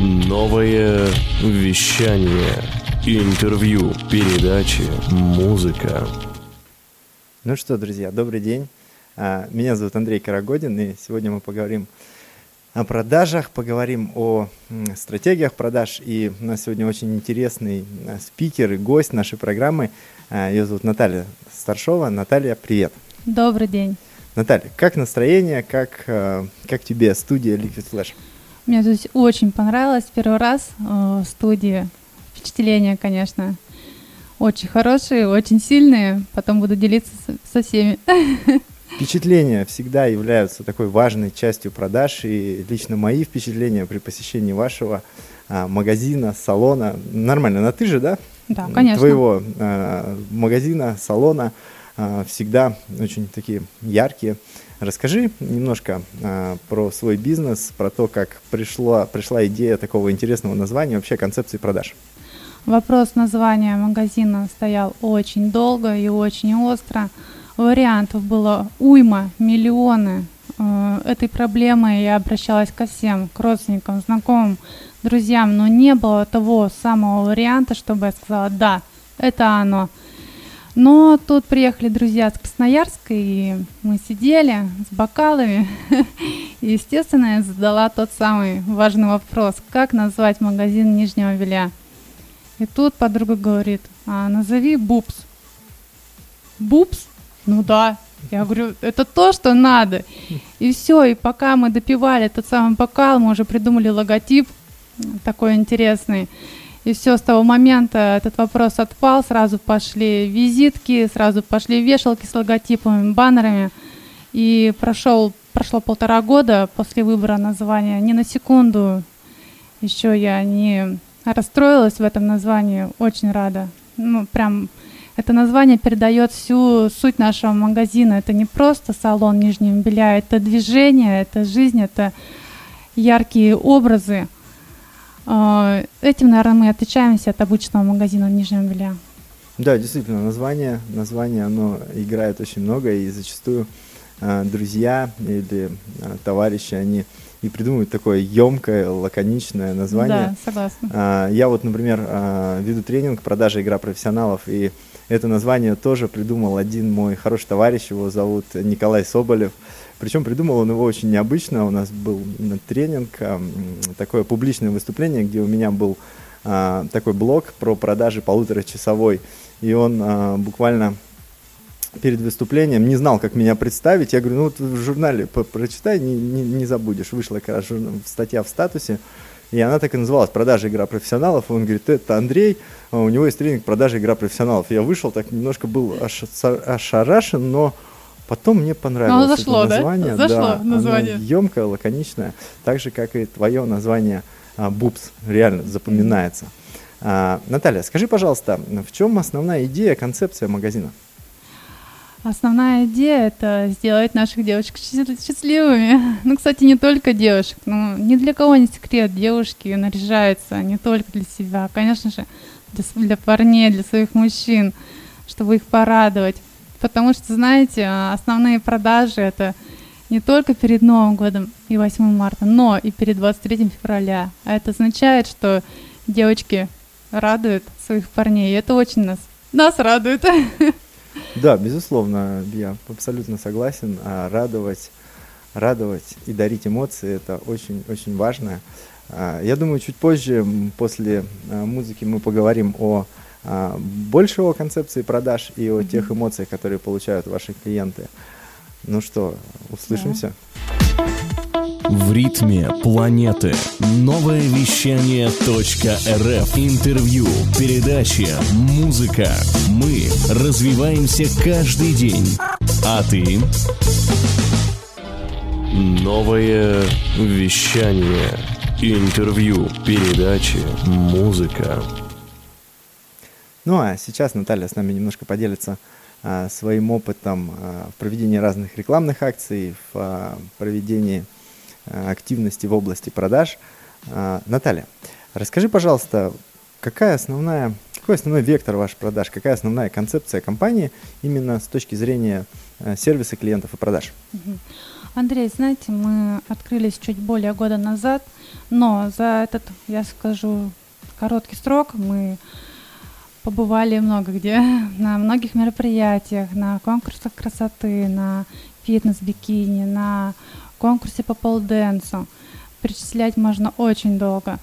Новое вещание. Интервью, передачи, музыка. Ну что, друзья, добрый день. А, Меня зовут Андрей Карагодин, и сегодня мы поговорим о продажах, поговорим о стратегиях продаж. И у нас сегодня очень интересный а, спикер и гость нашей программы. А, Ее зовут Наталья Старшова. Наталья, привет. Добрый день. Наталья, как настроение, как, как тебе студия Liquid Flash? Мне здесь очень понравилось. Первый раз э, в студии. Впечатления, конечно, очень хорошие, очень сильные. Потом буду делиться со- всеми. Впечатления всегда являются такой важной частью продаж, и лично мои впечатления при посещении вашего а, магазина, салона, нормально, на ты же, да? Да, конечно. Твоего а, магазина, салона а, всегда очень такие яркие. Расскажи немножко а, про свой бизнес, про то, как пришла, пришла идея такого интересного названия, вообще концепции продаж. Вопрос названия магазина стоял очень долго и очень остро. Вариантов было уйма, миллионы. Э, Этой проблемой я обращалась ко всем, к родственникам, знакомым, друзьям, но не было того самого варианта, чтобы я сказала, да, это оно. Но тут приехали друзья с Красноярска, и мы сидели с бокалами. И, естественно, я задала тот самый важный вопрос, как назвать магазин нижнего белья. И тут подруга говорит, а, назови Бупс. Бупс? Ну да. Я говорю, это то, что надо. И все, и пока мы допивали тот самый бокал, мы уже придумали логотип такой интересный. И все, с того момента этот вопрос отпал, сразу пошли визитки, сразу пошли вешалки с логотипами, баннерами. И прошел, прошло полтора года после выбора названия. Ни на секунду еще я не расстроилась в этом названии, очень рада. Ну, прям это название передает всю суть нашего магазина. Это не просто салон нижнего белья, это движение, это жизнь, это яркие образы. А, Этим, наверное, мы отличаемся от обычного магазина нижнего белья. Да, действительно, название, название, оно играет очень много, и зачастую а, друзья или а, товарищи, они и придумывают такое емкое, лаконичное название. Да, согласна. А, Я вот, например, а, веду тренинг «Продажа игра профессионалов», и это название тоже придумал один мой хороший товарищ, его зовут Николай Соболев. Причем придумал он его очень необычно. У нас был тренинг, а, такое публичное выступление, где у меня был а, такой блог про продажи полуторачасовой. И он буквально перед выступлением не знал, как меня представить. Я говорю, ну вот в журнале по- прочитай, не, не, не забудешь. Вышла как раз журна- статья в статусе, и она так и называлась «Продажа игра профессионалов». Он говорит, это Андрей, а у него есть тренинг «Продажа игра профессионалов». Я вышел, так немножко был са- ошарашен, но потом мне понравилось зашло, это да? название. Зашло название. емкое, лаконичное, так же, как и твое название а, «Бупс», реально запоминается. А, Наталья, скажи, пожалуйста, в чем основная идея, концепция магазина? Основная идея это сделать наших девочек счаст- счастливыми. Ну, кстати, не только девушек. Ну, ни для кого не секрет. Девушки наряжаются не только для себя, конечно же, для, для парней, для своих мужчин, чтобы их порадовать. Потому что, знаете, основные продажи это не только перед Новым годом и 8 марта, но и перед 23 февраля. А это означает, что девочки радуют своих парней. И это очень нас, нас радует. Да, безусловно, я абсолютно согласен. А, Радовать, радовать и дарить эмоции это очень-очень важно. А, Я думаю, чуть позже, после а, музыки, мы поговорим о больше о концепции продаж и о тех эмоциях, которые получают ваши клиенты. Ну что, услышимся. В ритме планеты. Новое вещание .рф. Интервью, передачи, музыка. Мы развиваемся каждый день. А ты? Новое вещание. Интервью, передачи, музыка. Ну а сейчас Наталья с нами немножко поделится а, своим опытом а, в проведении разных рекламных акций, в а, проведении активности в области продаж. А, Наталья, расскажи, пожалуйста, какая основная, какой основной вектор ваших продаж, какая основная концепция компании именно с точки зрения а, сервиса клиентов и продаж? Андрей, знаете, мы открылись чуть более года назад, но за этот, я скажу, короткий срок мы побывали много где, на многих мероприятиях, на конкурсах красоты, на фитнес-бикини, на конкурсе по полденсу. Перечислять можно очень долго.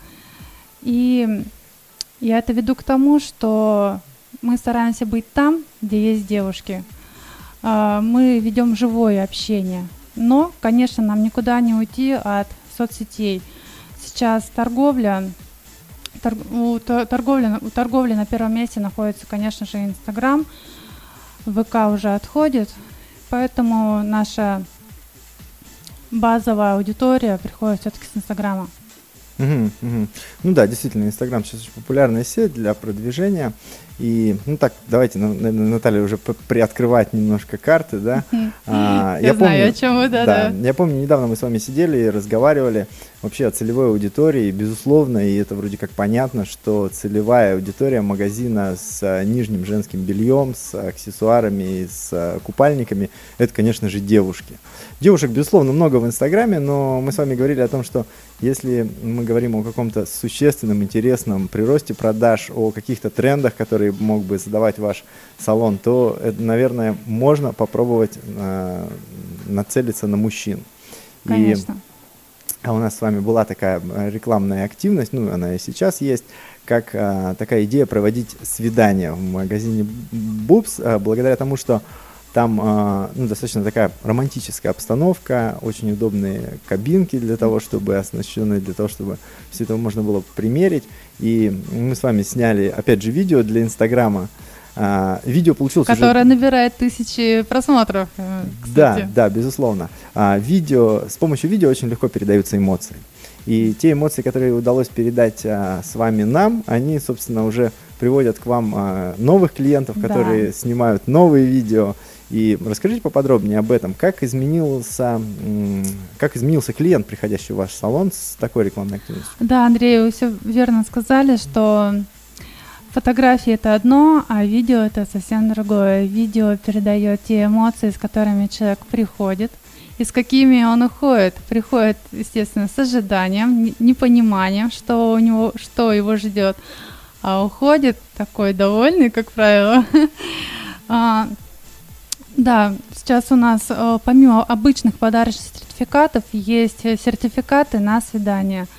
И я это веду к тому, что мы стараемся быть там, где есть девушки. А, мы ведем живое общение. Но, конечно, нам никуда не уйти от соцсетей. Сейчас торговля, торг, у, у торговли на первом месте находится, конечно же, Инстаграм. ВК уже отходит, поэтому наша базовая аудитория приходит все-таки с Инстаграма. Угу, угу. Ну да, действительно, Инстаграм сейчас очень популярная сеть для продвижения. И, ну так, давайте, наверное, Наталья уже приоткрывать немножко карты, да. А, я, я помню, знаю, о чем вы, да, да, да. Я помню, недавно мы с вами сидели и разговаривали вообще о целевой аудитории, безусловно, и это вроде как понятно, что целевая аудитория магазина с а, нижним женским бельем, с аксессуарами, с а, купальниками, это, конечно же, девушки. Девушек, безусловно, много в Инстаграме, но мы с вами говорили о том, что если мы говорим о каком-то существенном, интересном приросте продаж, о каких-то трендах, которые мог бы задавать ваш салон, то, это, наверное, можно попробовать э, нацелиться на мужчин. Конечно. И а у нас с вами была такая э, рекламная активность, ну, она и сейчас есть, как а, такая идея проводить свидания в магазине Бубс, а, благодаря тому, что там а, ну, достаточно такая романтическая обстановка, очень удобные кабинки для того, чтобы оснащенные для того, чтобы все это можно было примерить. И мы с вами сняли, опять же, видео для Инстаграма, а, видео получилось Которое уже... набирает тысячи просмотров, э, кстати. Да, да, безусловно. А, видео, с помощью видео очень легко передаются эмоции. И те эмоции, которые удалось передать а, с вами нам, они, собственно, уже приводят к вам а, новых клиентов, которые да. снимают новые видео. И расскажите поподробнее об этом. Как изменился, как изменился клиент, приходящий в ваш салон с такой рекламной активностью? Да, Андрей, вы все верно сказали, что Фотографии это одно, а видео это совсем другое. Видео передает те эмоции, с которыми человек приходит, и с какими он уходит. Приходит, естественно, с ожиданием, непониманием, что у него, что его ждет, а уходит такой довольный, как правило. да, сейчас у нас э, помимо обычных подарочных сертификатов есть сертификаты на свидание –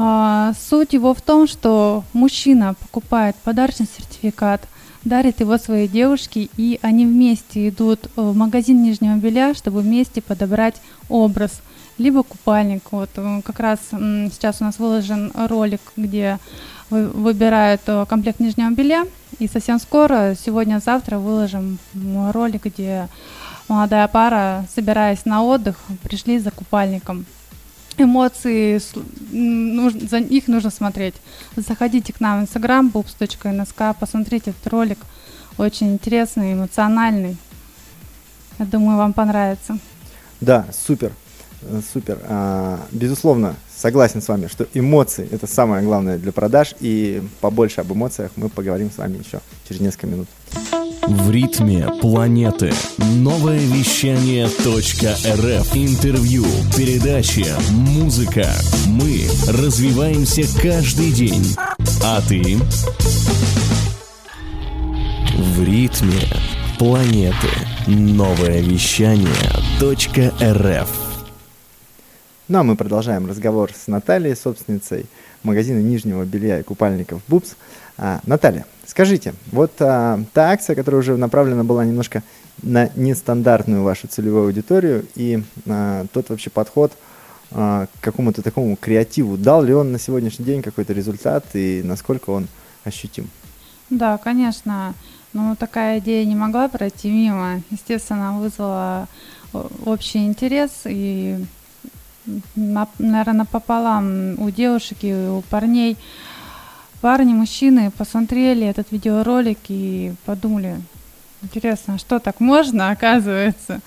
а, суть его в том, что мужчина покупает подарочный сертификат, дарит его своей девушке, и они вместе идут в магазин нижнего белья, чтобы вместе подобрать образ, либо купальник. Вот э, как раз сейчас у нас выложен ролик, где выбирают э, комплект нижнего белья, и совсем скоро, сегодня-завтра выложим ролик, где молодая пара, собираясь на отдых, пришли за купальником эмоции, нужно, за их нужно смотреть. Заходите к нам в Instagram boobs.nsk, посмотрите этот ролик. Очень интересный, эмоциональный. Я думаю, вам понравится. Да, супер, супер. А, безусловно, согласен с вами, что эмоции – это самое главное для продаж, и побольше об эмоциях мы поговорим с вами еще через несколько минут. В ритме планеты. Новое вещание .рф. Интервью, передачи, музыка. Мы развиваемся каждый день. А ты? В ритме планеты. Новое вещание .рф. Ну а мы продолжаем разговор с Натальей, собственницей магазина нижнего белья и купальников «Бубс». А, Наталья, скажите, вот а, та акция, которая уже направлена была немножко на нестандартную вашу целевую аудиторию и а, тот вообще подход а, к какому-то такому креативу, дал ли он на сегодняшний день какой-то результат и насколько он ощутим? Да, конечно. Ну, такая идея не могла пройти мимо. Естественно, вызвала общий интерес и, наверное, пополам у девушек и у парней парни, мужчины посмотрели этот видеоролик и подумали, интересно, что так можно, оказывается.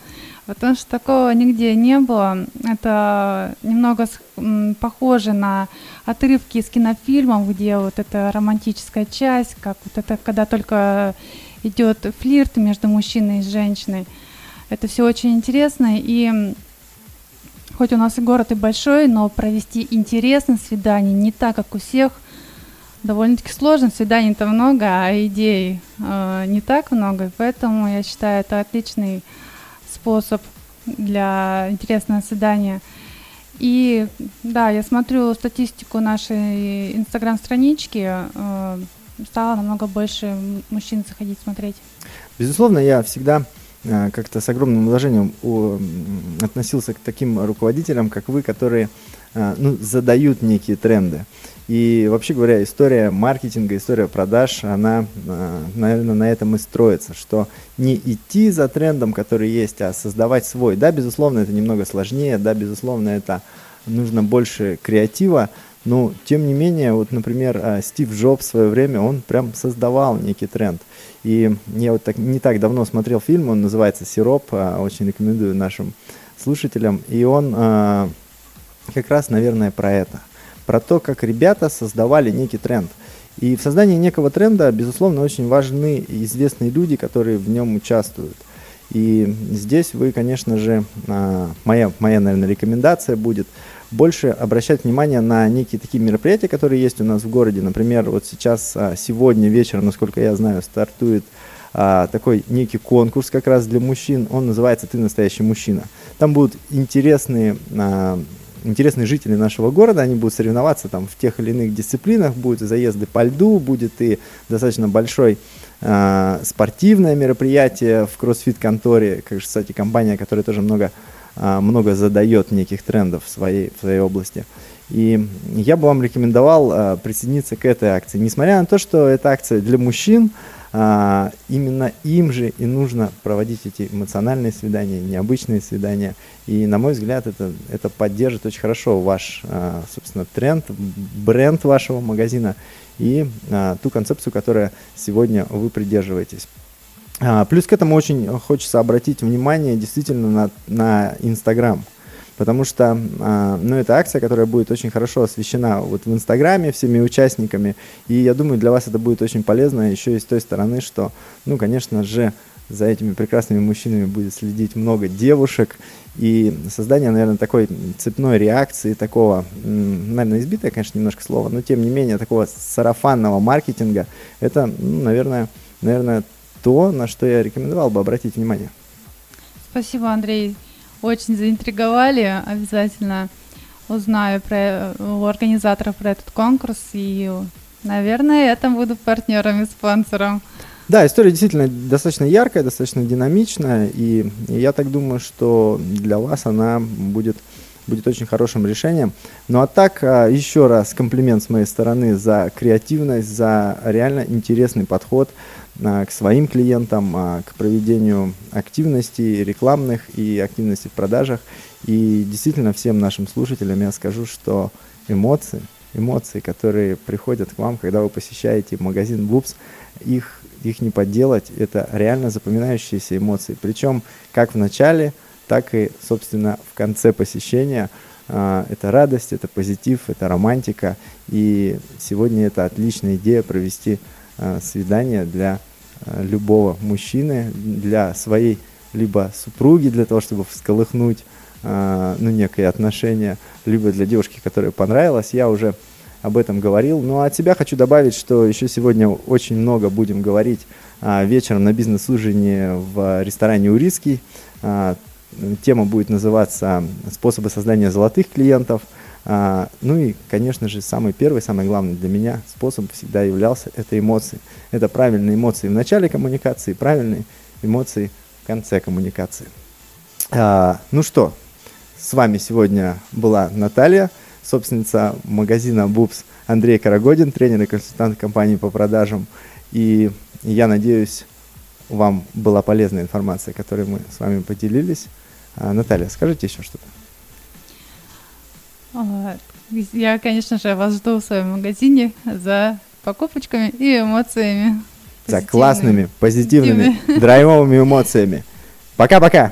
Потому что такого нигде не было. Это немного похоже на отрывки из кинофильмов, где вот эта романтическая часть, как вот это, когда только идет флирт между мужчиной и женщиной. Это все очень интересно. И хоть у нас и город и большой, но провести интересное свидание не так, как у всех, довольно-таки сложно. Свиданий-то много, а идей э, не так много. Поэтому я считаю, это отличный способ для интересного свидания. И да, я смотрю статистику нашей инстаграм-странички, э, стало намного больше мужчин заходить смотреть. Безусловно, я всегда как-то с огромным уважением относился к таким руководителям, как вы, которые э, ну, задают некие тренды. И вообще говоря, история маркетинга, история продаж, она, э, наверное, на этом и строится, что не идти за трендом, который есть, а создавать свой. Да, безусловно, это немного сложнее, да, безусловно, это нужно больше креатива, но, тем не менее, вот, например, э, Стив Джобс в свое время, он прям создавал некий тренд. И я вот так, не так давно смотрел фильм, он называется «Сироп», э, очень рекомендую нашим слушателям. И он как раз, наверное, про это – про то, как ребята создавали некий тренд. И в создании некого тренда, безусловно, очень важны известные люди, которые в нем участвуют. И здесь вы, конечно же, моя, моя, наверное, рекомендация будет больше обращать внимание на некие такие мероприятия, которые есть у нас в городе. Например, вот сейчас, а, сегодня вечером, насколько я знаю, стартует а, такой некий конкурс как раз для мужчин. Он называется «Ты настоящий мужчина». Там будут интересные интересные жители нашего города, они будут соревноваться там в тех или иных дисциплинах, будут заезды по льду, будет и достаточно большой э, спортивное мероприятие в кроссфит-конторе, как же, кстати, компания, которая тоже много, много задает неких трендов в своей, в своей области. И я бы вам рекомендовал э, присоединиться к этой акции. Несмотря на то, что эта акция для мужчин, а, именно им же и нужно проводить эти эмоциональные свидания, необычные свидания. И, на мой взгляд, это, это поддержит очень хорошо ваш, а, собственно, тренд, бренд вашего магазина и а, ту концепцию, которая сегодня вы придерживаетесь. А, плюс к этому очень хочется обратить внимание действительно на, Инстаграм. Потому что, а, ну, это акция, которая будет очень хорошо освещена вот в Инстаграме всеми участниками, и я думаю, для вас это будет очень полезно еще и с той стороны, что, ну, конечно же, за этими прекрасными мужчинами будет следить много девушек, и создание, наверное, такой цепной реакции, такого, наверное, избитое, конечно, немножко слово, но тем не менее, такого сарафанного маркетинга, это, ну, наверное, наверное, то, на что я рекомендовал бы обратить внимание. Спасибо, Андрей очень заинтриговали. Обязательно узнаю про, у организаторов про этот конкурс и, наверное, это буду партнером и спонсором. Да, история действительно достаточно яркая, достаточно динамичная, и я так думаю, что для вас она будет будет очень хорошим решением. Ну а так, а, еще раз комплимент с моей стороны за креативность, за реально интересный подход к своим клиентам, а, к проведению активностей рекламных и активностей в продажах. И действительно всем нашим слушателям я скажу, что эмоции, эмоции, которые приходят к вам, когда вы посещаете магазин Бубс, их, их не подделать, это реально запоминающиеся эмоции. Причем как в начале, так и, собственно, в конце посещения. А, это радость, это позитив, это романтика. И сегодня это отличная идея провести свидание для Э, любого мужчины для своей либо супруги, для того, чтобы всколыхнуть э, ну, некие отношения, либо для девушки, которая понравилась. Я уже об этом говорил. Ну а от себя хочу добавить, что еще сегодня очень много будем говорить вечером на бизнес-ужине в ресторане «Урицкий». Тема будет называться «Способы создания золотых клиентов». А, ну и, конечно же, самый первый, самый главный для меня способ всегда являлся это эмоции. Это правильные эмоции в начале коммуникации, правильные эмоции в конце коммуникации. А, ну что, с вами сегодня была Наталья, собственница магазина Бубс Андрей Карагодин, тренер и консультант компании по продажам. И я надеюсь, вам была полезная информация, которой мы с вами поделились. А, Наталья, скажите еще что-то. Я, конечно же, вас жду в своем магазине за покупочками и эмоциями. За классными, позитивными, драйвовыми эмоциями. Пока-пока!